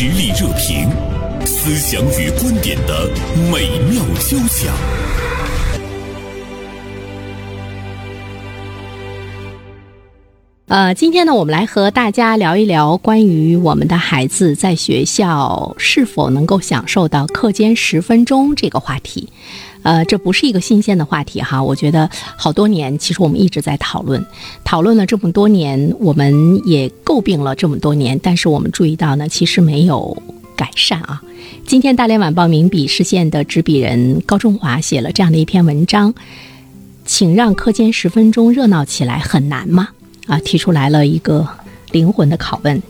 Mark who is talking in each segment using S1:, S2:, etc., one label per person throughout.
S1: 实力热评，思想与观点的美妙交响。
S2: 呃，今天呢，我们来和大家聊一聊关于我们的孩子在学校是否能够享受到课间十分钟这个话题。呃，这不是一个新鲜的话题哈，我觉得好多年，其实我们一直在讨论，讨论了这么多年，我们也诟病了这么多年，但是我们注意到呢，其实没有改善啊。今天大连晚报名笔视线的执笔人高中华写了这样的一篇文章，请让课间十分钟热闹起来很难吗？啊，提出来了一个灵魂的拷问，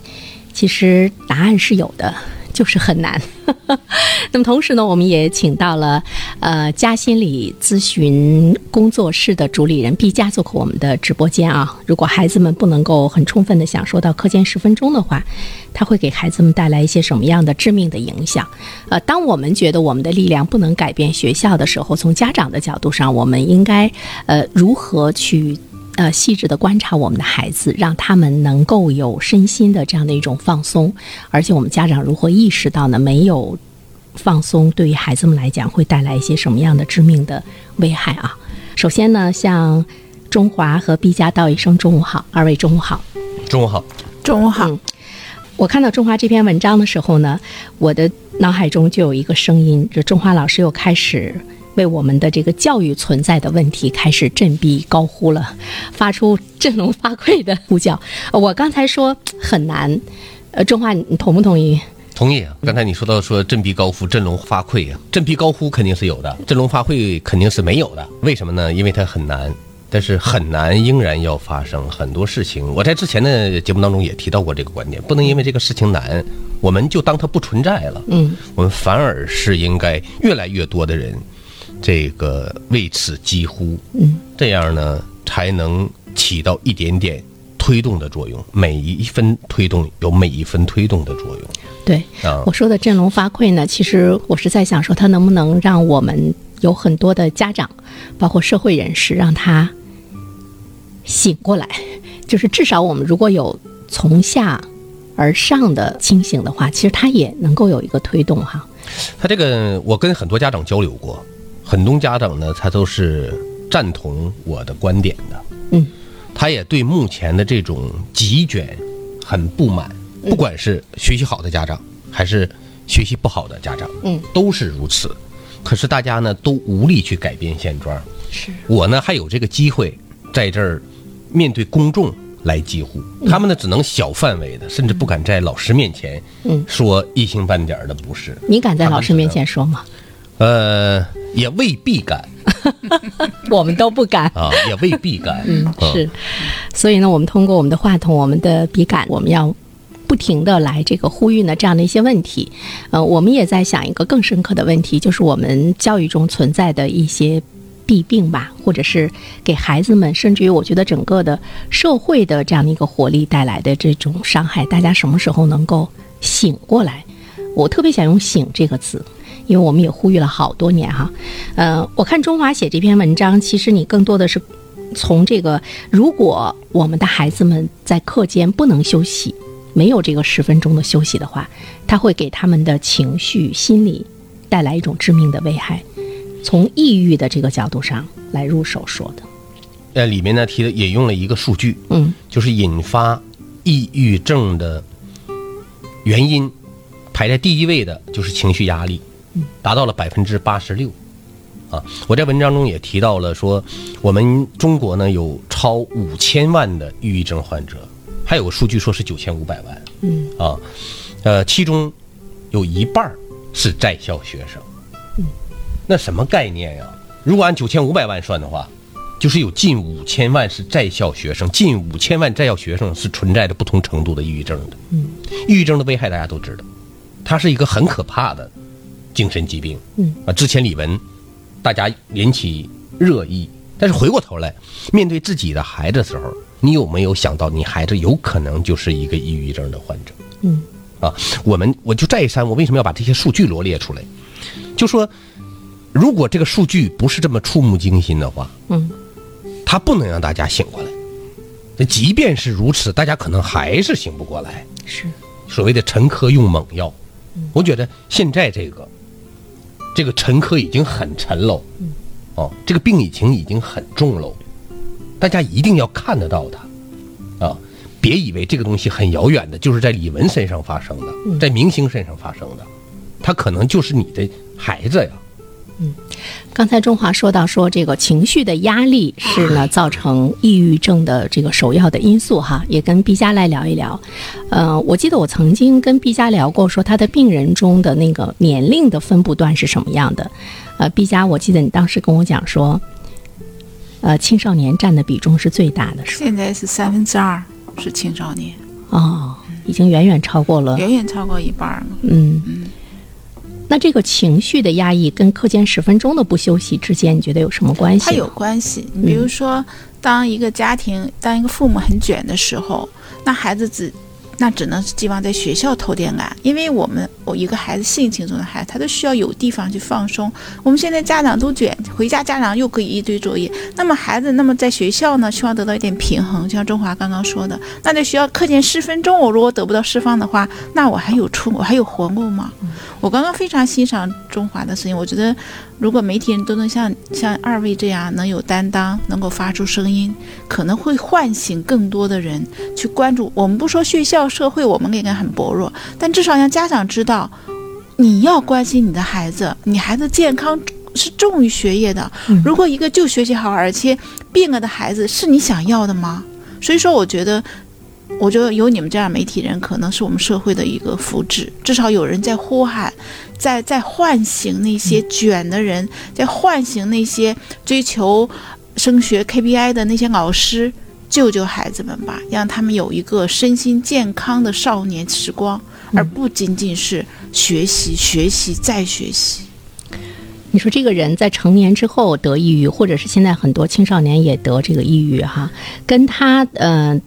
S2: 其实答案是有的，就是很难。那么同时呢，我们也请到了呃嘉心理咨询工作室的主理人毕佳做客我们的直播间啊。如果孩子们不能够很充分的享受到课间十分钟的话，它会给孩子们带来一些什么样的致命的影响？呃，当我们觉得我们的力量不能改变学校的时候，从家长的角度上，我们应该呃如何去？呃，细致的观察我们的孩子，让他们能够有身心的这样的一种放松，而且我们家长如何意识到呢？没有放松，对于孩子们来讲会带来一些什么样的致命的危害啊？首先呢，向中华和毕加道一声中午好，二位中午好，
S3: 中午好，
S4: 中午好。
S2: 我看到中华这篇文章的时候呢，我的脑海中就有一个声音，就中华老师又开始。为我们的这个教育存在的问题开始振臂高呼了，发出振聋发聩的呼叫。我刚才说很难，呃，中华，你同不同意？
S3: 同意。刚才你说到说振臂高呼、振聋发聩啊，振臂高呼肯定是有的，振聋发聩肯定是没有的。为什么呢？因为它很难，但是很难仍然要发生很多事情。我在之前的节目当中也提到过这个观点，不能因为这个事情难，我们就当它不存在了。嗯，我们反而是应该越来越多的人。这个为此疾呼，嗯，这样呢才能起到一点点推动的作用。每一分推动有每一分推动的作用。
S2: 对，啊，我说的振聋发聩呢，其实我是在想说，他能不能让我们有很多的家长，包括社会人士，让他醒过来。就是至少我们如果有从下而上的清醒的话，其实他也能够有一个推动哈。
S3: 他这个，我跟很多家长交流过。很多家长呢，他都是赞同我的观点的。嗯，他也对目前的这种急卷很不满，不管是学习好的家长，还是学习不好的家长，嗯，都是如此。可是大家呢，都无力去改变现状。
S2: 是
S3: 我呢，还有这个机会在这儿面对公众来疾呼，他们呢，只能小范围的，甚至不敢在老师面前，嗯，说一星半点的不是。
S2: 你敢在老师面前说吗？
S3: 呃。也未必敢，
S2: 我们都不敢
S3: 啊，也未必敢。
S2: 嗯，是，所以呢，我们通过我们的话筒、我们的笔杆，我们要不停的来这个呼吁呢这样的一些问题。呃，我们也在想一个更深刻的问题，就是我们教育中存在的一些弊病吧，或者是给孩子们，甚至于我觉得整个的社会的这样的一个活力带来的这种伤害，大家什么时候能够醒过来？我特别想用“醒”这个词。因为我们也呼吁了好多年哈，呃，我看中华写这篇文章，其实你更多的是从这个，如果我们的孩子们在课间不能休息，没有这个十分钟的休息的话，他会给他们的情绪、心理带来一种致命的危害。从抑郁的这个角度上来入手说的，
S3: 呃，里面呢提的引用了一个数据，嗯，就是引发抑郁症的原因排在第一位的就是情绪压力。达到了百分之八十六，啊！我在文章中也提到了说，我们中国呢有超五千万的抑郁症患者，还有个数据说是九千五百万，嗯啊，呃，其中有一半是在校学生，嗯，那什么概念呀？如果按九千五百万算的话，就是有近五千万是在校学生，近五千万在校学生是存在着不同程度的抑郁症的，嗯，抑郁症的危害大家都知道，它是一个很可怕的。精神疾病，嗯啊，之前李文，大家引起热议，但是回过头来面对自己的孩子的时候，你有没有想到你孩子有可能就是一个抑郁症的患者？嗯啊，我们我就再三，我为什么要把这些数据罗列出来？就说如果这个数据不是这么触目惊心的话，嗯，他不能让大家醒过来。那即便是如此，大家可能还是醒不过来。
S2: 是
S3: 所谓的沉疴用猛药。我觉得现在这个这个沉疴已经很沉喽，哦，这个病已经已经很重喽，大家一定要看得到它。啊！别以为这个东西很遥远的，就是在李文身上发生的，在明星身上发生的，他可能就是你的孩子呀。
S2: 嗯，刚才中华说到说这个情绪的压力是呢 造成抑郁症的这个首要的因素哈，也跟毕加来聊一聊。呃，我记得我曾经跟毕加聊过，说他的病人中的那个年龄的分布段是什么样的。呃，毕加，我记得你当时跟我讲说，呃，青少年占的比重是最大的，是
S4: 现在是三分之二是青少年
S2: 哦，已经远远超过了，
S4: 远远超过一半了。
S2: 嗯嗯。那这个情绪的压抑跟课间十分钟的不休息之间，你觉得有什么关系？
S4: 它有关系。你比如说，当一个家庭，当一个父母很卷的时候，那孩子只。那只能是寄望在学校偷点懒，因为我们我一个孩子性情中的孩子，他都需要有地方去放松。我们现在家长都卷，回家家长又可以一堆作业，那么孩子那么在学校呢，希望得到一点平衡。就像中华刚刚说的，那在学校课间十分钟，我如果得不到释放的话，那我还有出我还有活路吗？我刚刚非常欣赏中华的声音，我觉得。如果媒体人都能像像二位这样能有担当，能够发出声音，可能会唤醒更多的人去关注。我们不说学校、社会，我们应该很薄弱，但至少让家长知道，你要关心你的孩子，你孩子健康是重于学业的。如果一个就学习好而且病了的孩子是你想要的吗？所以说，我觉得。我觉得有你们这样媒体人，可能是我们社会的一个福祉。至少有人在呼喊，在在唤醒那些卷的人，在唤醒那些追求升学 KPI 的那些老师，救救孩子们吧，让他们有一个身心健康的少年时光，而不仅仅是学习、学习再学习。
S2: 你说这个人在成年之后得抑郁，或者是现在很多青少年也得这个抑郁，哈，跟他呃。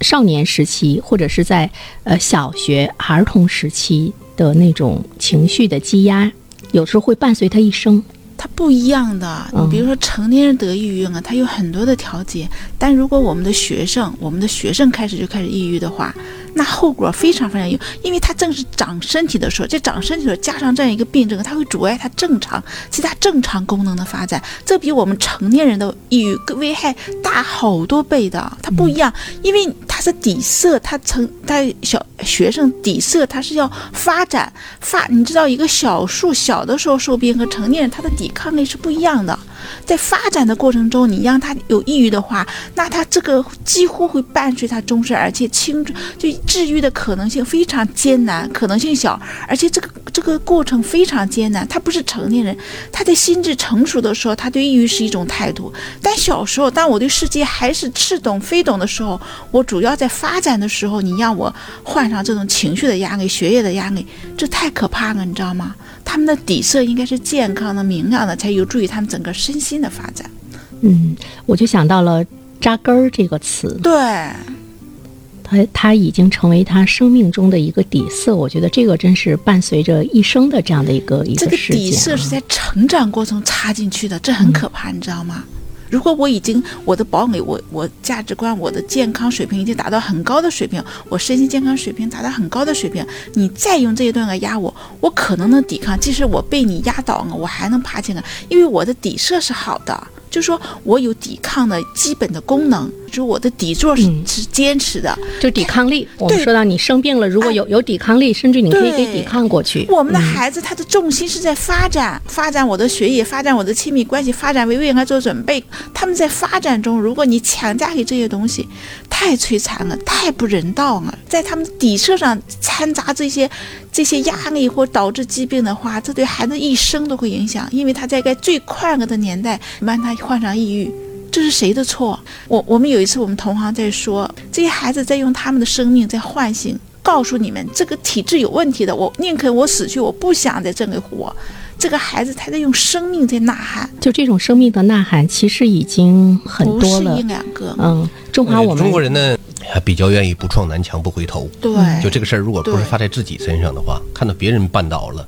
S2: 少年时期，或者是在呃小学儿童时期的那种情绪的积压，有时候会伴随他一生。
S4: 它不一样的，你比如说成年人得抑郁啊，它有很多的调节。但如果我们的学生，我们的学生开始就开始抑郁的话，那后果非常非常严，因为他正是长身体的时候，在长身体的时候加上这样一个病症，它会阻碍他正常其他正常功能的发展，这比我们成年人的抑郁危害大好多倍的。它不一样，因为它是底色，它成他小学生底色，它是要发展发，你知道一个小树小的时候受病和成年人他的抵抗力是不一样的。在发展的过程中，你让他有抑郁的话，那他这个几乎会伴随他终身，而且青春就治愈的可能性非常艰难，可能性小，而且这个这个过程非常艰难。他不是成年人，他在心智成熟的时候，他对抑郁是一种态度；但小时候，当我对世界还是似懂非懂的时候，我主要在发展的时候，你让我患上这种情绪的压力、学业的压力，这太可怕了，你知道吗？他们的底色应该是健康的、明亮的，才有助于他们整个身心的发展。
S2: 嗯，我就想到了“扎根儿”这个词。
S4: 对，
S2: 他他已经成为他生命中的一个底色。我觉得这个真是伴随着一生的这样的一个一
S4: 个这个底色是在成长过程插进去的，这很可怕，你知道吗？如果我已经我的堡垒，我我价值观，我的健康水平已经达到很高的水平，我身心健康水平达到很高的水平，你再用这一段来压我，我可能能抵抗。即使我被你压倒了，我还能爬起来，因为我的底色是好的。就是说我有抵抗的基本的功能，就是我的底座是是坚持的，
S2: 就抵抗力。我们说到你生病了，如果有有抵抗力，甚至你可以给抵抗过去。
S4: 我们的孩子他的重心是在发展，发展我的学业，发展我的亲密关系，发展为未来做准备。他们在发展中，如果你强加给这些东西，太摧残了，太不人道了。在他们底色上掺杂这些这些压力或导致疾病的话，这对孩子一生都会影响，因为他在该最快乐的年代，让他。患上抑郁，这是谁的错？我我们有一次，我们同行在说，这些孩子在用他们的生命在唤醒，告诉你们这个体质有问题的。我宁可我死去，我不想在这里活。这个孩子他在用生命在呐喊，
S2: 就这种生命的呐喊，其实已经很多了。
S4: 不是一两个，
S2: 嗯，中华我们
S3: 中国人呢，还比较愿意不撞南墙不回头。
S4: 对，
S3: 就这个事儿，如果不是发在自己身上的话，看到别人绊倒了。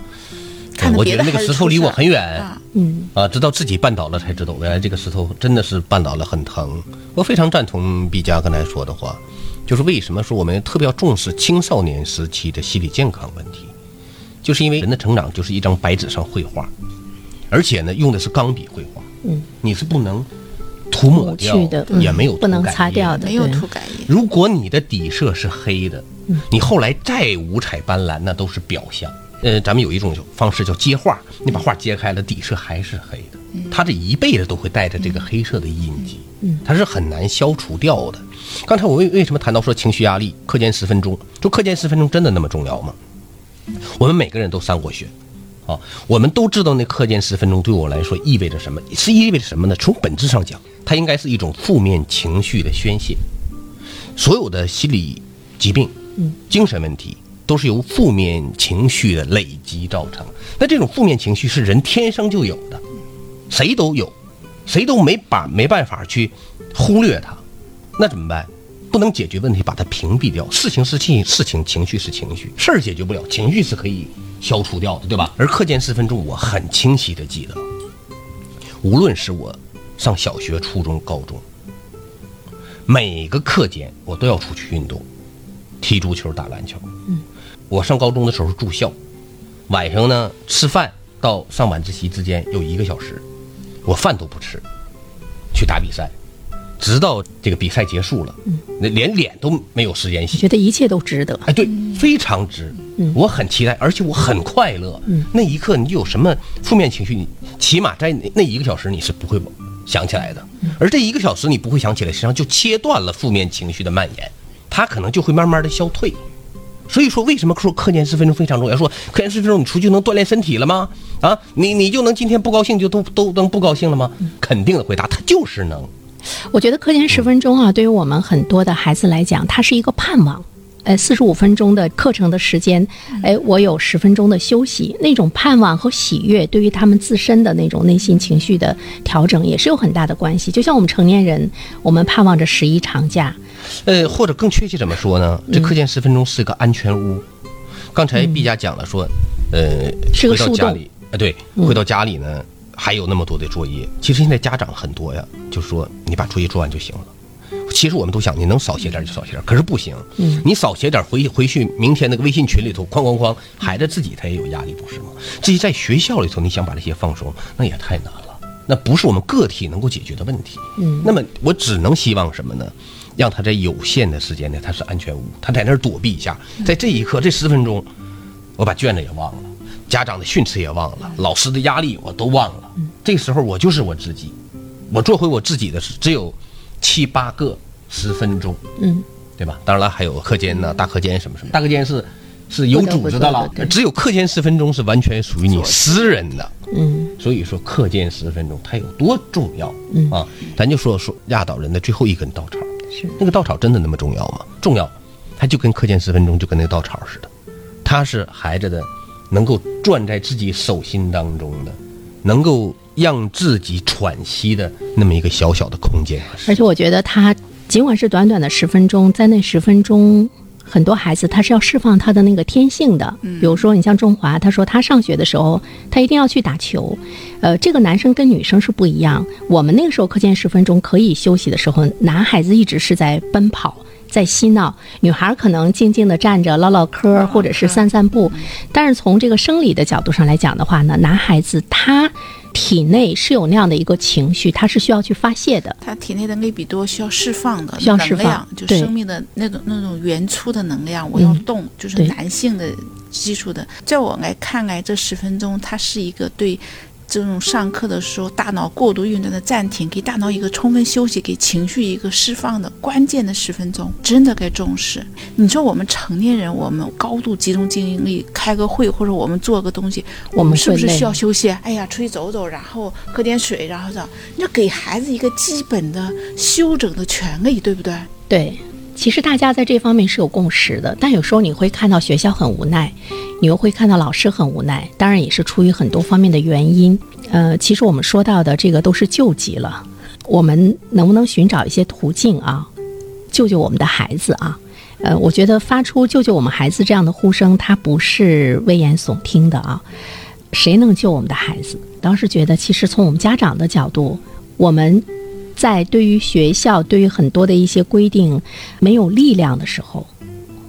S4: 我
S3: 觉得那个石头离我很远，
S2: 嗯
S3: 啊，直到自己绊倒了才知道，原来这个石头真的是绊倒了很疼。我非常赞同毕加刚才说的话，就是为什么说我们特别要重视青少年时期的心理健康问题，就是因为人的成长就是一张白纸上绘画，而且呢用的是钢笔绘画，
S2: 嗯，
S3: 你是不能涂抹掉
S2: 抹的嗯
S3: 也没有
S2: 不能擦掉的
S4: 没有涂改液。
S3: 如果你的底色是黑的，你后来再五彩斑斓，那都是表象。呃，咱们有一种方式叫接画，你把画揭开了，底色还是黑的，他这一辈子都会带着这个黑色的印记，他是很难消除掉的。刚才我为为什么谈到说情绪压力，课间十分钟，就课间十分钟真的那么重要吗？我们每个人都上过学，啊，我们都知道那课间十分钟对我来说意味着什么，是意味着什么呢？从本质上讲，它应该是一种负面情绪的宣泄。所有的心理疾病、精神问题，都是由负面情绪的累积造成。那这种负面情绪是人天生就有的，谁都有，谁都没把没办法去忽略它。那怎么办？不能解决问题，把它屏蔽掉。事情是情，事情情绪是情绪，事儿解决不了，情绪是可以消除掉的，对吧？而课间十分钟，我很清晰的记得，无论是我上小学、初中、高中，每个课间我都要出去运动，踢足球、打篮球。嗯，我上高中的时候住校，晚上呢吃饭到上晚自习之间有一个小时，我饭都不吃，去打比赛，直到这个比赛结束了，那连脸都没有时间洗。
S2: 觉得一切都值得。
S3: 哎，对，非常值，我很期待，而且我很快乐。那一刻你有什么负面情绪，你起码在那那一个小时你是不会想起来的，而这一个小时你不会想起来，实际上就切断了负面情绪的蔓延，它可能就会慢慢的消退。所以说，为什么说课间十分钟非常重要？说课间十分钟你出去能锻炼身体了吗？啊，你你就能今天不高兴就都都能不高兴了吗？肯定的回答，他就是能。
S2: 我觉得课间十分钟啊，对于我们很多的孩子来讲，它是一个盼望。呃，四十五分钟的课程的时间，哎，我有十分钟的休息，那种盼望和喜悦，对于他们自身的那种内心情绪的调整，也是有很大的关系。就像我们成年人，我们盼望着十一长假，
S3: 呃，或者更确切怎么说呢？这课间十分钟是个安全屋。刚才毕加讲了说，呃，回到家里，呃，对，回到家里呢还有那么多的作业。其实现在家长很多呀，就说你把作业做完就行了。其实我们都想你能少写点就少写点，可是不行。
S2: 嗯
S3: 你少写点回回去，明天那个微信群里头哐哐哐，孩子自己他也有压力，不是吗？至于在学校里头，你想把这些放松，那也太难了。那不是我们个体能够解决的问题。
S2: 嗯
S3: 那么我只能希望什么呢？让他在有限的时间内，他是安全屋，他在那儿躲避一下，在这一刻这十分钟，我把卷子也忘了，家长的训斥也忘了，老师的压力我都忘了。这时候我就是我自己，我做回我自己的事，只有七八个十分钟，
S2: 嗯，
S3: 对吧？当然了，还有课间呢，大课间什么什么，大课间是是有组织的了只有课间十分钟是完全属于你私人的。
S2: 嗯
S3: 所以说，课间十分钟它有多重要、
S2: 嗯
S3: 啊？咱就说说压倒人的最后一根稻草，
S2: 是
S3: 那个稻草真的那么重要吗？重要，它就跟课间十分钟就跟那个稻草似的，它是孩子的能够攥在自己手心当中的，能够让自己喘息的那么一个小小的空间。
S2: 而且我觉得他尽管是短短的十分钟，在那十分钟，很多孩子他是要释放他的那个天性的。比如说，你像中华，他说他上学的时候，他一定要去打球。呃，这个男生跟女生是不一样。我们那个时候课间十分钟可以休息的时候，男孩子一直是在奔跑。在嬉闹，女孩可能静静地站着唠唠嗑，或者是散散步。但是从这个生理的角度上来讲的话呢，男孩子他体内是有那样的一个情绪，他是需要去发泄的。
S4: 他体内的内比多需要释放的
S2: 需要释放，
S4: 就生命的那种那种原初的能量，我要
S2: 嗯
S4: 动，就是男性的基础的。在我来看来，这十分钟它是一个对。这种上课的时候，大脑过度运转的暂停，给大脑一个充分休息，给情绪一个释放的关键的十分钟，真的该重视。你说我们成年人，我们高度集中精力开个会，或者我们做个东西，
S2: 我们
S4: 是不是需要休息？哎呀，出去走走，然后喝点水，然后这样，你要给孩子一个基本的休整的权利，对不对？
S2: 对，其实大家在这方面是有共识的，但有时候你会看到学校很无奈，你又会看到老师很无奈，当然也是出于很多方面的原因。呃，其实我们说到的这个都是救急了，我们能不能寻找一些途径啊，救救我们的孩子啊？呃，我觉得发出“救救我们孩子”这样的呼声，它不是危言耸听的啊。谁能救我们的孩子？当时觉得，其实从我们家长的角度，我们在对于学校、对于很多的一些规定没有力量的时候，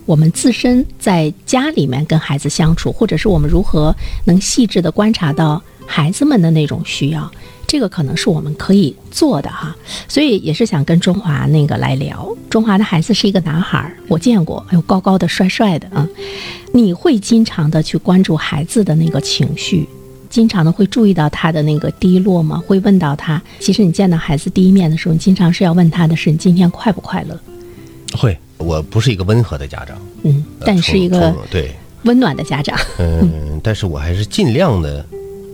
S2: 我们自身在家里面跟孩子相处，或者是我们如何能细致的观察到孩子们的那种需要，这个可能是我们可以做的哈。所以也是想跟中华那个来聊。中华的孩子是一个男孩，我见过，哎呦高高的、帅帅的啊。你会经常的去关注孩子的那个情绪？经常的会注意到他的那个低落吗？会问到他。其实你见到孩子第一面的时候，你经常是要问他的是你今天快不快乐？
S3: 会，我不是一个温和的家长，
S2: 嗯，但是一个
S3: 对
S2: 温暖的家长。
S3: 嗯，但是我还是尽量的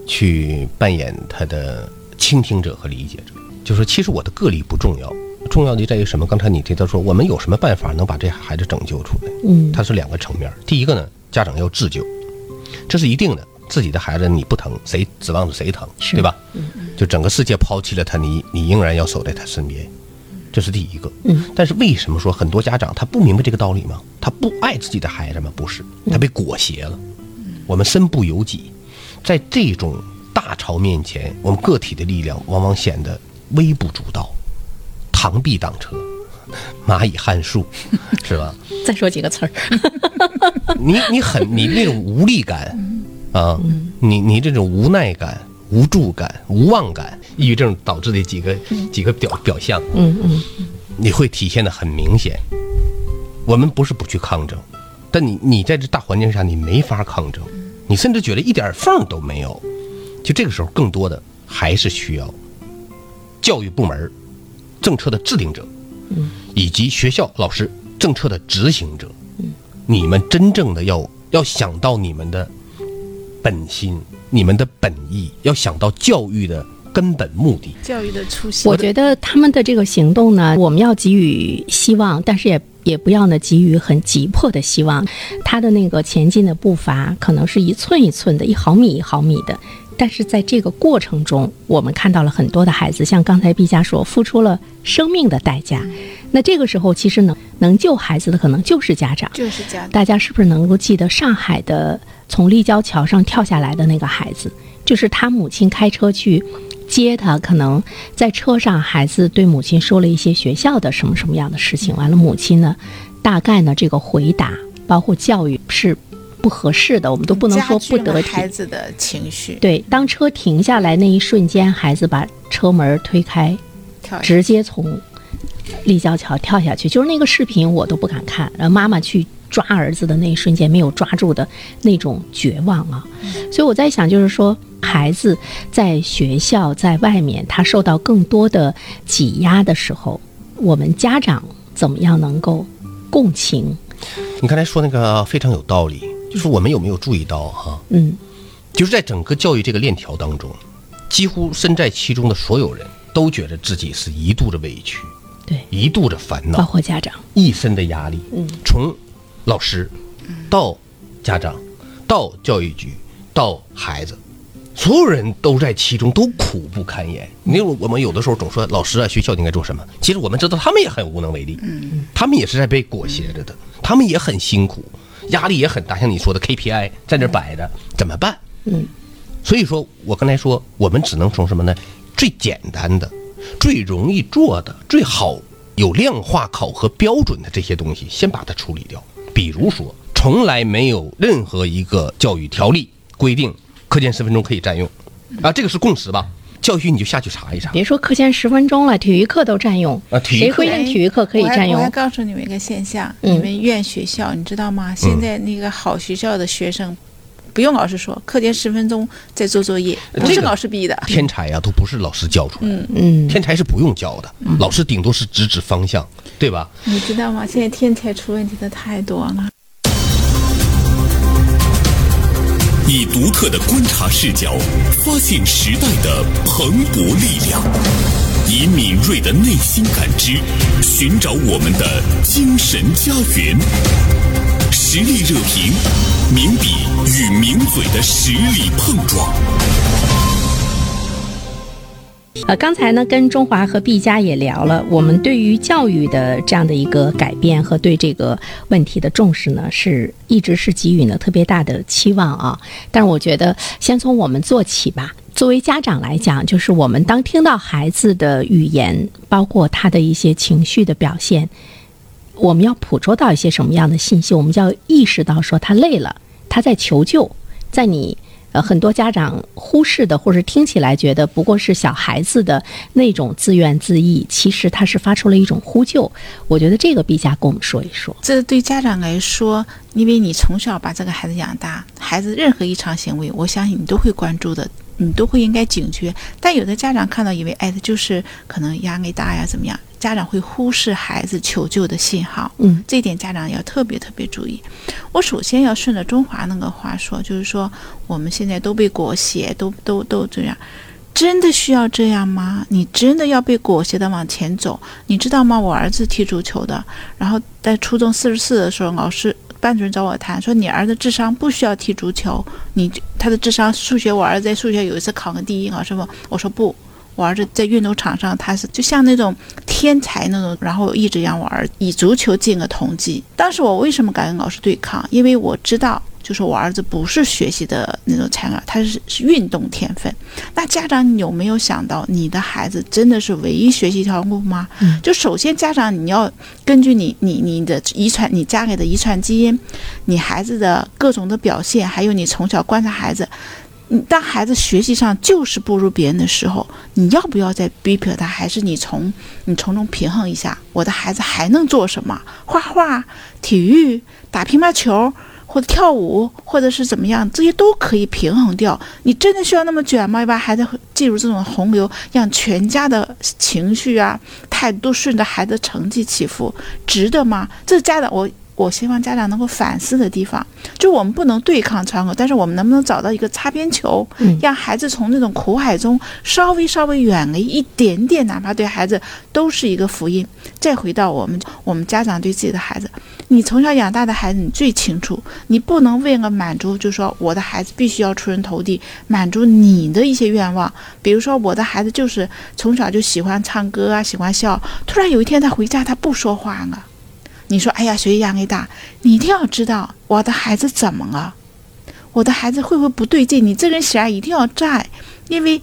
S3: 去扮演他的倾听者和理解者。就说其实我的个例不重要，重要的在于什么？刚才你提到说我们有什么办法能把这孩子拯救出来？
S2: 嗯，
S3: 它是两个层面。第一个呢，家长要自救，这是一定的。自己的孩子你不疼，谁指望着谁疼，对吧？就整个世界抛弃了他，你你仍然要守在他身边，这是第一个。
S2: 嗯。
S3: 但是为什么说很多家长他不明白这个道理吗？他不爱自己的孩子吗？不是，他被裹挟了。我们身不由己，在这种大潮面前，我们个体的力量往往显得微不足道。螳臂挡车，蚂蚁撼树，是吧？
S2: 再说几个词儿。
S3: 你你很你那种无力感。啊，你你这种无奈感、无助感、无望感，抑郁症导致的几个几个表表象，
S2: 嗯嗯，
S3: 你会体现的很明显。我们不是不去抗争，但你你在这大环境下，你没法抗争，你甚至觉得一点缝都没有。就这个时候，更多的还是需要教育部门、政策的制定者，
S2: 嗯，
S3: 以及学校老师政策的执行者，嗯，你们真正的要要想到你们的。本心，你们的本意要想到教育的根本目的，
S4: 教育的初心。
S2: 我觉得他们的这个行动呢，我们要给予希望，但是也也不要呢给予很急迫的希望。他的那个前进的步伐，可能是一寸一寸的，一毫米一毫米的。但是在这个过程中，我们看到了很多的孩子，像刚才毕加说，付出了生命的代价。那这个时候，其实能能救孩子的，可能就是家长，
S4: 就是家长。
S2: 大家是不是能够记得上海的？从立交桥上跳下来的那个孩子，就是他母亲开车去接他。可能在车上，孩子对母亲说了一些学校的什么什么样的事情。完了，母亲呢，大概呢这个回答，包括教育是不合适的，我们都不能说不得体。
S4: 孩子的情绪。
S2: 对，当车停下来那一瞬间，孩子把车门推开，直接从立交桥跳下去。就是那个视频，我都不敢看。然后妈妈去。抓儿子的那一瞬间没有抓住的那种绝望啊，所以我在想，就是说孩子在学校在外面，他受到更多的挤压的时候，我们家长怎么样能够共情？
S3: 你刚才说那个非常有道理，就是我们有没有注意到哈？
S2: 嗯，
S3: 就是在整个教育这个链条当中，几乎身在其中的所有人都觉得自己是一肚子委屈，
S2: 对，
S3: 一肚子烦恼，
S2: 包括家长，
S3: 一身的压力，
S2: 嗯，
S3: 从。老师，到家长，到教育局，到孩子，所有人都在其中，都苦不堪言。你我们有的时候总说老师啊，学校应该做什么？其实我们知道，他们也很无能为力。
S4: 嗯，
S3: 他们也是在被裹挟着的，他们也很辛苦，压力也很大。像你说的 KPI 在那摆着，怎么办？
S2: 嗯，
S3: 所以说我刚才说，我们只能从什么呢？最简单的、最容易做的、最好有量化考核标准的这些东西，先把它处理掉。比如说，从来没有任何一个教育条例规定课间十分钟可以占用，啊，这个是共识吧？教育局你就下去查一查。
S2: 别说课间十分钟了，体育课都占用
S3: 啊！
S2: 谁规定体育课可以占用？
S4: 我要告诉你们一个现象，你们院学校你知道吗？现在那个好学校的学生，不用老师说，课间十分钟再做作业，不是老师逼的。
S3: 天才呀，都不是老师教出来的。
S2: 嗯嗯，
S3: 天才是不用教的，老师顶多是指指方向。对吧？
S4: 你知道吗？现在天才出问题的太多了。
S1: 以独特的观察视角，发现时代的蓬勃力量；以敏锐的内心感知，寻找我们的精神家园。实力热评，名笔与名嘴的实力碰撞。
S2: 呃，刚才呢，跟中华和毕加也聊了，我们对于教育的这样的一个改变和对这个问题的重视呢，是一直是给予呢特别大的期望啊。但是我觉得，先从我们做起吧。作为家长来讲，就是我们当听到孩子的语言，包括他的一些情绪的表现，我们要捕捉到一些什么样的信息？我们就要意识到说他累了，他在求救，在你。呃，很多家长忽视的，或者听起来觉得不过是小孩子的那种自怨自艾，其实他是发出了一种呼救。我觉得这个陛下跟我们说一说。
S4: 这对家长来说，因为你从小把这个孩子养大，孩子任何异常行为，我相信你都会关注的，你都会应该警觉。但有的家长看到以为，哎，就是可能压力大呀，怎么样？家长会忽视孩子求救的信号，
S2: 嗯，
S4: 这点家长要特别特别注意。我首先要顺着中华那个话说，就是说我们现在都被裹挟，都都都这样，真的需要这样吗？你真的要被裹挟的往前走？你知道吗？我儿子踢足球的，然后在初中四十四的时候，老师班主任找我谈，说你儿子智商不需要踢足球，你他的智商数学，我儿子在数学有一次考个第一，老师说，我说不。我儿子在运动场上，他是就像那种天才那种，然后一直让我儿子以足球进个同级。当时我为什么敢跟老师对抗？因为我知道，就是我儿子不是学习的那种才儿，他是是运动天分。那家长有没有想到，你的孩子真的是唯一学习一条路吗？就首先家长你要根据你你你的遗传，你家里的遗传基因，你孩子的各种的表现，还有你从小观察孩子。你当孩子学习上就是不如别人的时候，你要不要再逼迫他？还是你从你从中平衡一下？我的孩子还能做什么？画画、体育、打乒乓球，或者跳舞，或者是怎么样？这些都可以平衡掉。你真的需要那么卷吗？要把孩子进入这种洪流，让全家的情绪啊、态度都顺着孩子成绩起伏，值得吗？这家长我。我希望家长能够反思的地方，就我们不能对抗窗口，但是我们能不能找到一个擦边球，让孩子从那种苦海中稍微稍微远离一点点，哪怕对孩子都是一个福音。再回到我们我们家长对自己的孩子，你从小养大的孩子，你最清楚，你不能为了满足，就说我的孩子必须要出人头地，满足你的一些愿望。比如说我的孩子就是从小就喜欢唱歌啊，喜欢笑，突然有一天他回家他不说话了。你说：“哎呀，学习压力大，你一定要知道我的孩子怎么了，我的孩子会不会不对劲？你这根弦一定要在，因为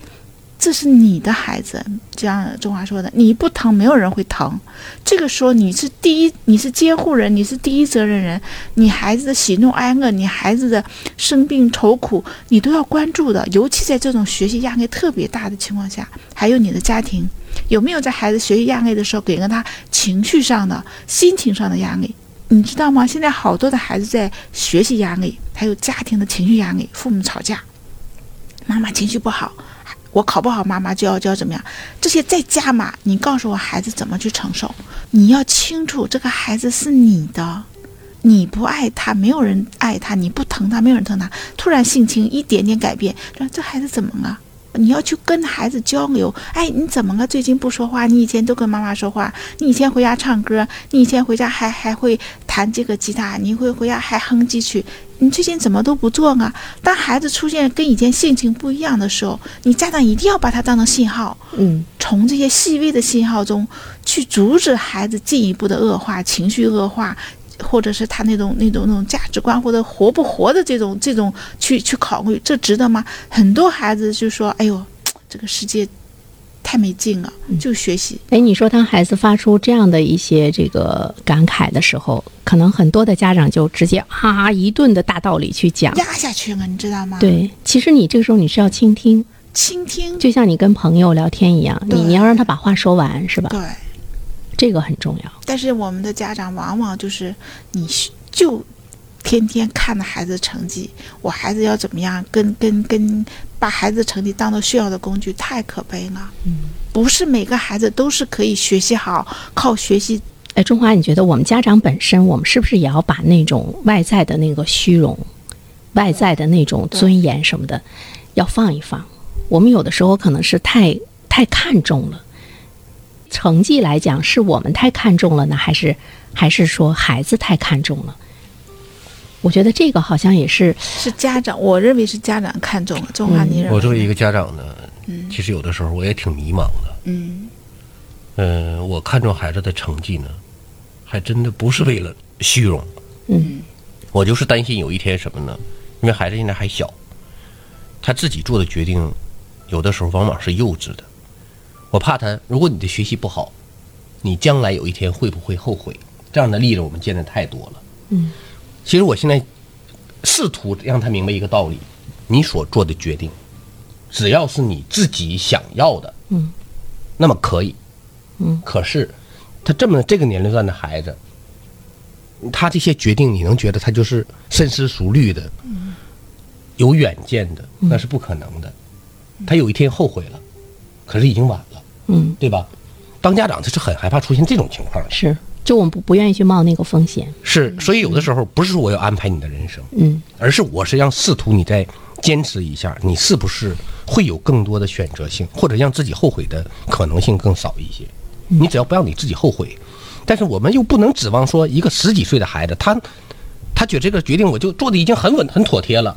S4: 这是你的孩子。就像中华说的，你不疼，没有人会疼。这个时候你是第一，你是监护人，你是第一责任人。你孩子的喜怒哀乐，你孩子的生病愁苦，你都要关注的。尤其在这种学习压力特别大的情况下，还有你的家庭。”有没有在孩子学习压力的时候给了他情绪上的、心情上的压力？你知道吗？现在好多的孩子在学习压力，还有家庭的情绪压力，父母吵架，妈妈情绪不好，我考不好，妈妈就要就要怎么样？这些再加码，你告诉我孩子怎么去承受？你要清楚，这个孩子是你的，你不爱他，没有人爱他；你不疼他，没有人疼他。突然性情一点点改变，说这孩子怎么了？你要去跟孩子交流，哎，你怎么了？最近不说话？你以前都跟妈妈说话，你以前回家唱歌，你以前回家还还会弹这个吉他，你会回家还哼几曲，你最近怎么都不做呢？当孩子出现跟以前性情不一样的时候，你家长一定要把它当成信号，
S2: 嗯，
S4: 从这些细微的信号中去阻止孩子进一步的恶化，情绪恶化。或者是他那种那种那种价值观，或者活不活的这种这种去去考虑，这值得吗？很多孩子就说：“哎呦，这个世界太没劲了，就学习。”
S2: 哎，你说当孩子发出这样的一些这个感慨的时候，可能很多的家长就直接哈一顿的大道理去讲，
S4: 压下去了，你知道吗？
S2: 对，其实你这个时候你是要倾听，
S4: 倾听，
S2: 就像你跟朋友聊天一样，你你要让他把话说完，是吧？
S4: 对。
S2: 这个很重要，
S4: 但是我们的家长往往就是你就天天看着孩子的成绩，我孩子要怎么样，跟跟跟把孩子的成绩当做炫耀的工具，太可悲了。
S2: 嗯，
S4: 不是每个孩子都是可以学习好，靠学习。
S2: 哎，中华，你觉得我们家长本身，我们是不是也要把那种外在的那个虚荣、外在的那种尊严什么的，要放一放？我们有的时候可能是太太看重了。成绩来讲，是我们太看重了呢，还是还是说孩子太看重了？我觉得这个好像也是
S4: 是家长，我认为是家长看重了。中华，你认
S3: 为？我作为一个家长呢，其实有的时候我也挺迷茫的。
S4: 嗯，
S3: 嗯，我看重孩子的成绩呢，还真的不是为了虚荣。
S2: 嗯，
S3: 我就是担心有一天什么呢？因为孩子现在还小，他自己做的决定有的时候往往是幼稚的。我怕他，如果你的学习不好，你将来有一天会不会后悔？这样的例子我们见的太多了。
S2: 嗯，
S3: 其实我现在试图让他明白一个道理：你所做的决定，只要是你自己想要的，
S2: 嗯，
S3: 那么可以。
S2: 嗯，
S3: 可是他这么这个年龄段的孩子，他这些决定，你能觉得他就是深思熟虑的，有远见的，那是不可能的。他有一天后悔了，可是已经晚了，
S2: 嗯，
S3: 对吧？当家长他是很害怕出现这种情况的，
S2: 是，就我们不不愿意去冒那个风险。
S3: 是，所以有的时候不是说我要安排你的人生，
S2: 嗯，
S3: 而是我是让试图你再坚持一下，你是不是会有更多的选择性，或者让自己后悔的可能性更少一些？你只要不让你自己后悔，但是我们又不能指望说一个十几岁的孩子，他他觉得这个决定我就做的已经很稳很妥帖了，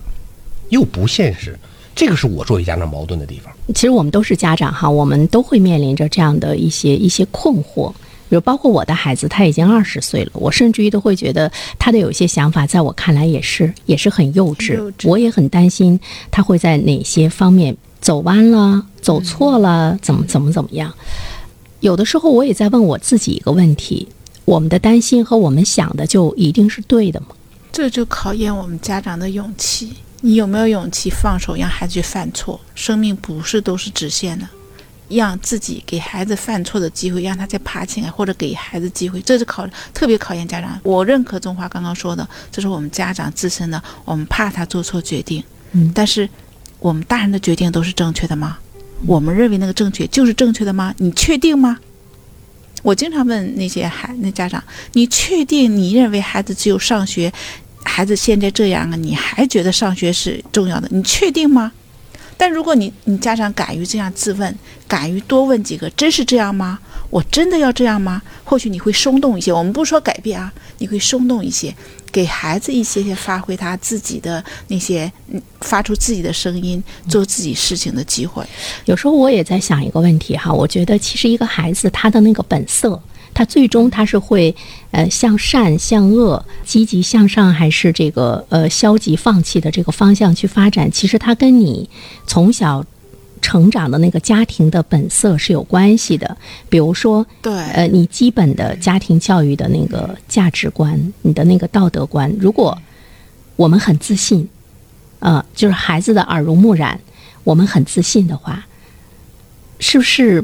S3: 又不现实，这个是我作为家长矛盾的地方。
S2: 其实我们都是家长哈，我们都会面临着这样的一些一些困惑。比如包括我的孩子，他已经二十岁了，我甚至于都会觉得他的有些想法，在我看来也是也是很幼稚。
S4: 幼稚
S2: 我也很担心他会在哪些方面走弯了、走错了，怎么怎么怎么样。有的时候我也在问我自己一个问题：我们的担心和我们想的就一定是对的吗？
S4: 这就考验我们家长的勇气。你有没有勇气放手，让孩子去犯错？生命不是都是直线的，让自己给孩子犯错的机会，让他再爬起来，或者给孩子机会，这是考特别考验家长。我认可中华刚刚说的，这是我们家长自身的，我们怕他做错决定。
S2: 嗯
S4: 但是我们大人的决定都是正确的吗？我们认为那个正确就是正确的吗？你确定吗？我经常问那些孩那家长，你确定你认为孩子只有上学，孩子现在这样啊，你还觉得上学是重要的？你确定吗？但如果你你家长敢于这样自问，敢于多问几个，真是这样吗？我真的要这样吗？或许你会松动一些。我们不说改变啊，你会松动一些，给孩子一些些发挥他自己的那些，嗯，发出自己的声音，做自己事情的机会。
S2: 有时候我也在想一个问题哈，我觉得其实一个孩子他的那个本色，他最终他是会呃向善向恶、积极向上，还是这个呃消极放弃的这个方向去发展？其实他跟你从小成长的那个家庭的本色是有关系的。比如说，
S4: 对，
S2: 呃，你基本的家庭教育的那个价值观，你的那个道德观，如果我们很自信，呃，就是孩子的耳濡目染，我们很自信的话，是不是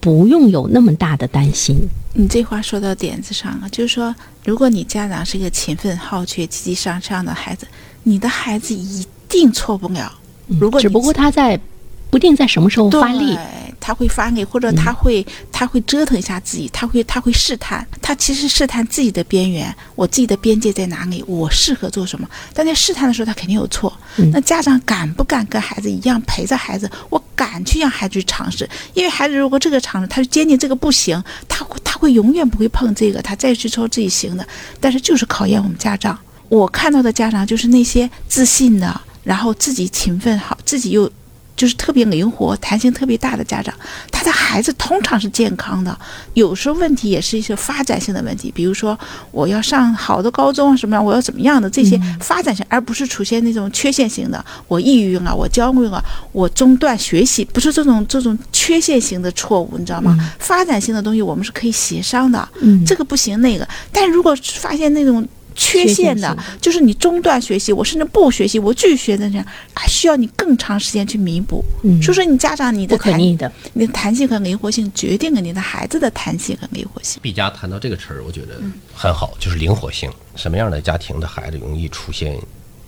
S2: 不用有那么大的担心？
S4: 你这话说到点子上了，就是说，如果你家长是一个勤奋好学、积极向上的孩子，你的孩子一定错不了。如果你
S2: 只不过他在不定在什么时候发力，
S4: 他会发力，或者他会、他会折腾一下自己，他会他会试探，他其实试探自己的边缘，我自己的边界在哪里，我适合做什么。但在试探的时候，他肯定有错。
S2: 嗯
S4: 那家长敢不敢跟孩子一样陪着孩子？我敢去让孩子去尝试，因为孩子如果这个尝试，他就坚定这个不行，他会他会永远不会碰这个，他再去抽自己行的。但是就是考验我们家长，我看到的家长就是那些自信的，然后自己勤奋好，自己又。就是特别灵活、弹性特别大的家长，他的孩子通常是健康的。有时候问题也是一些发展性的问题，比如说我要上好的高中啊，什么样，我要怎么样的这些发展性，而不是出现那种缺陷型的，我抑郁啊，我焦虑啊，我中断学习，不是这种这种缺陷型的错误，你知道吗？发展性的东西我们是可以协商的，
S2: 嗯
S4: 这个不行，那个。但如果发现那种缺陷的
S2: 陷，
S4: 就是你中断学习，我甚至不学习，我继续学的这样，啊，需要你更长时间去弥补。
S2: 嗯
S4: 所以说，你家长你的弹
S2: 逆的。
S4: 你的弹性和灵活性决定了你的孩子的弹性和灵活性。
S3: 毕加谈到这个词儿，我觉得很好，就是灵活性。什么样的家庭的孩子容易出现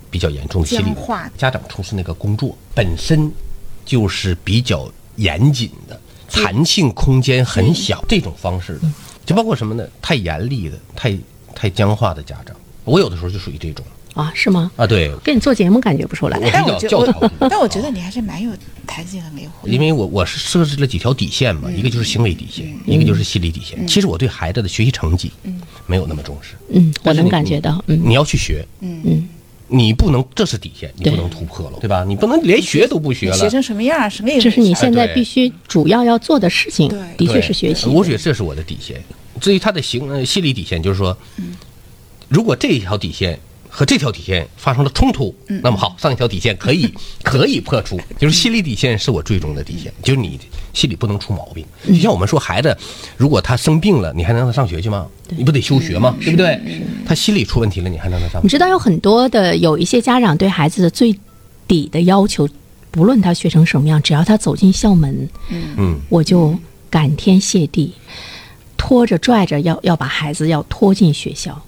S3: 比较严重的心理
S4: 化？
S3: 家长从事那个工作本身就是比较严谨的，弹性空间很小，这种方式的，就包括什么呢？太严厉的、太太僵化的家长，我有的时候就属于这种
S2: 啊，是吗？
S3: 啊。对，
S2: 跟你做节目感觉不出来
S3: 我。比较
S4: 但我觉
S3: 教条，
S4: 但我觉得你还是蛮有弹性和灵活的。
S3: 因为我我是设置了几条底线嘛，一个就是行为底线，一个就是心理底线。其实我对孩子的学习成绩没有那么重视，
S2: 嗯，我能感觉到，嗯
S3: 你要去学，
S2: 嗯嗯，
S3: 你不能，这是底线，你不能突破了，对吧？你不能连学都不学了。
S4: 学成什么样，什么也
S2: 这是你现在必须主要要做的事情
S4: 对，
S2: 的确是学习。
S3: 我觉得这是我的底线。至于他的行呃心理底线，就是说，如果这一条底线和这条底线发生了冲突，那么好，上一条底线可以 可以破除，就是心理底线是我最终的底线，就是你心里不能出毛病。就像我们说，孩子如果他生病了，你还能让他上学去吗？你不得休学吗？对不对？他心理出问题了，你还能让他上？
S2: 你知道有很多的有一些家长对孩子的最底的要求，不论他学成什么样，只要他走进校门，
S3: 嗯，
S2: 我就感天谢地，拖着拽着要要把孩子要拖进学校。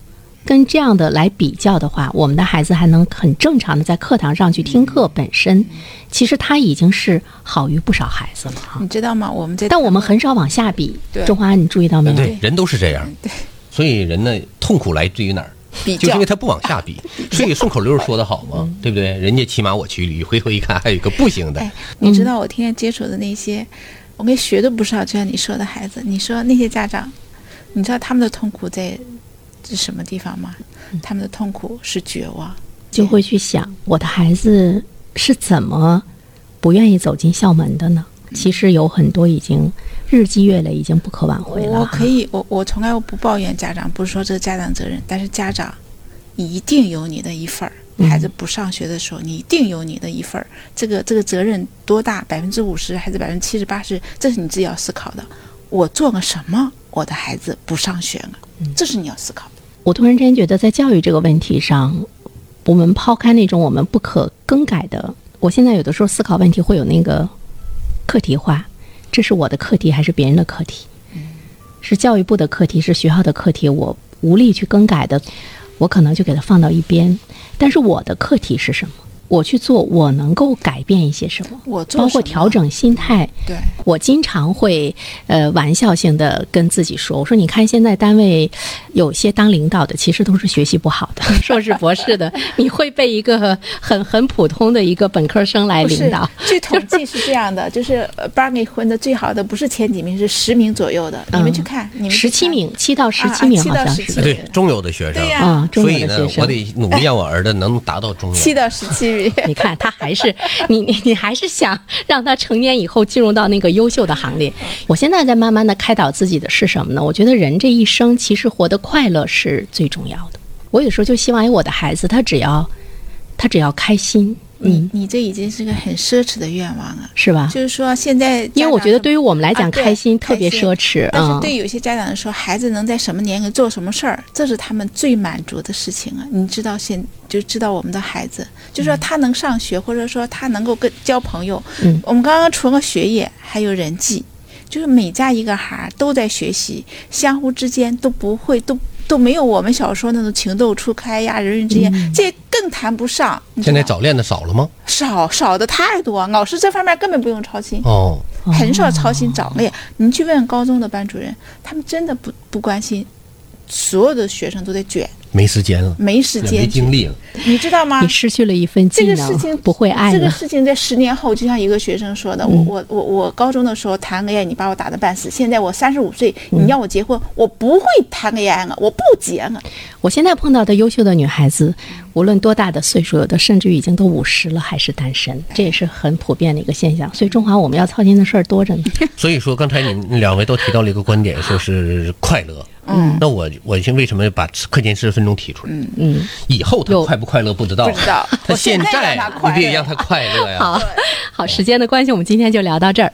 S2: 跟这样的来比较的话，我们的孩子还能很正常的在课堂上去听课，本身其实他已经是好于不少孩子了哈。
S4: 你知道吗？我们这
S2: 但我们很少往下比。
S4: 对
S2: 中华，你注意到没有？
S3: 对，人都是这样。
S4: 对，
S3: 所以人呢，痛苦来自于哪儿？
S4: 比较
S3: 就是因为他不往下比。所以顺口溜说的好嘛，对不对？人家骑马我骑驴，回头一看还有一个不行的。
S4: 哎，你知道我天天接触的那些，我跟学都不少，就像你说的孩子，你说那些家长，你知道他们的痛苦在是什么地方吗？他们的痛苦是绝望。
S2: 就会去想我的孩子是怎么不愿意走进校门的呢？其实有很多已经日积月累，已经不可挽回了。
S4: 我可以，我我从来我不抱怨家长，不是说这是家长责任，但是家长一定有你的一份儿。孩子不上学的时候，你一定有你的一份儿。这个这个责任多大？百分之五十还是百分之七十八十？这是你自己要思考的。我做了什么，我的孩子不上学了？这是你要思考的。
S2: 我突然之间觉得，在教育这个问题上，我们抛开那种我们不可更改的，我现在有的时候思考问题会有那个课题化，这是我的课题还是别人的课题？是教育部的课题，是学校的课题，我无力去更改的，我可能就给它放到一边。但是我的课题是什么？我去做，我能够改变一些什么？
S4: 我做
S2: 包括调整心态，
S4: 对，
S2: 我经常会呃玩笑性的跟自己说，我说你看现在单位有些当领导的其实都是学习不好的，硕士博士的，你会被一个很很普通的一个本科生来
S4: 不是
S2: 领导。，
S4: 据统计是这样的，就是呃班里混的最好的不是前几名，是十名左右的。你们去看，你们。
S2: 十七名，七到十
S4: 啊
S2: 七名好像是。
S3: 对，中游的学生。
S2: 啊，中
S3: 所以呢
S2: 国的学，生。
S3: 我得努力让我儿子能达到中游。
S4: 七到十七名。
S2: 你看，他还是你你你还是想让他成年以后进入到那个优秀的行列。我现在在慢慢的开导自己的是什么呢？我觉得人这一生其实活得快乐是最重要的。我有时候就希望，哎，我的孩子他只要他只要开心，嗯，
S4: 你这已经是个很奢侈的愿望了。
S2: 是吧？
S4: 就是说，现在
S2: 因为我觉得对于我们来讲，
S4: 啊
S2: 开心特别奢侈。嗯，
S4: 但是对有些家长来说，孩子能在什么年龄做什么事儿，这是他们最满足的事情啊！你知道现就知道我们的孩子，就说他能上学，或者说他能够跟交朋友。
S2: 嗯
S4: 我们刚刚除了学业，还有人际，就是每家一个孩儿都在学习，相互之间都不会都。都没有我们小时候那种情窦初开呀，人与人之间，这更谈不上。
S3: 现在早恋的少了吗？
S4: 少少的太多，老师这方面根本不用操心。
S3: 哦，
S4: 很少操心早恋。你去问问高中的班主任，他们真的不不关心，所有的学生都在卷，
S3: 没时间了，
S4: 没时
S3: 间没精力了。
S4: 你知道吗
S2: 你？失去了一份技
S4: 这个，事情
S2: 不会爱
S4: 这个。事情在十年后，就像一个学生说的，我我我我高中的时候谈恋爱，你把我打得半死。现在我三十五岁，你要我结婚，我不会谈恋爱了，我不结了。
S2: 我现在碰到的优秀的女孩子，无论多大的岁数，有的甚至于已经都五十了还是单身，这也是很普遍的一个现象。所以中华我们要操心的事儿多着呢。
S3: 所以说，刚才你们两位都提到了一个观点，说是快乐。嗯，那我我先为什么把课间十分钟提出来？嗯。
S2: 嗯，
S3: 以后他快不快乐不知道，
S4: 不知道。
S3: 他
S4: 现在
S3: 你得让他快乐呀。
S2: 好，好，时间的关系，我们今天就聊到这儿。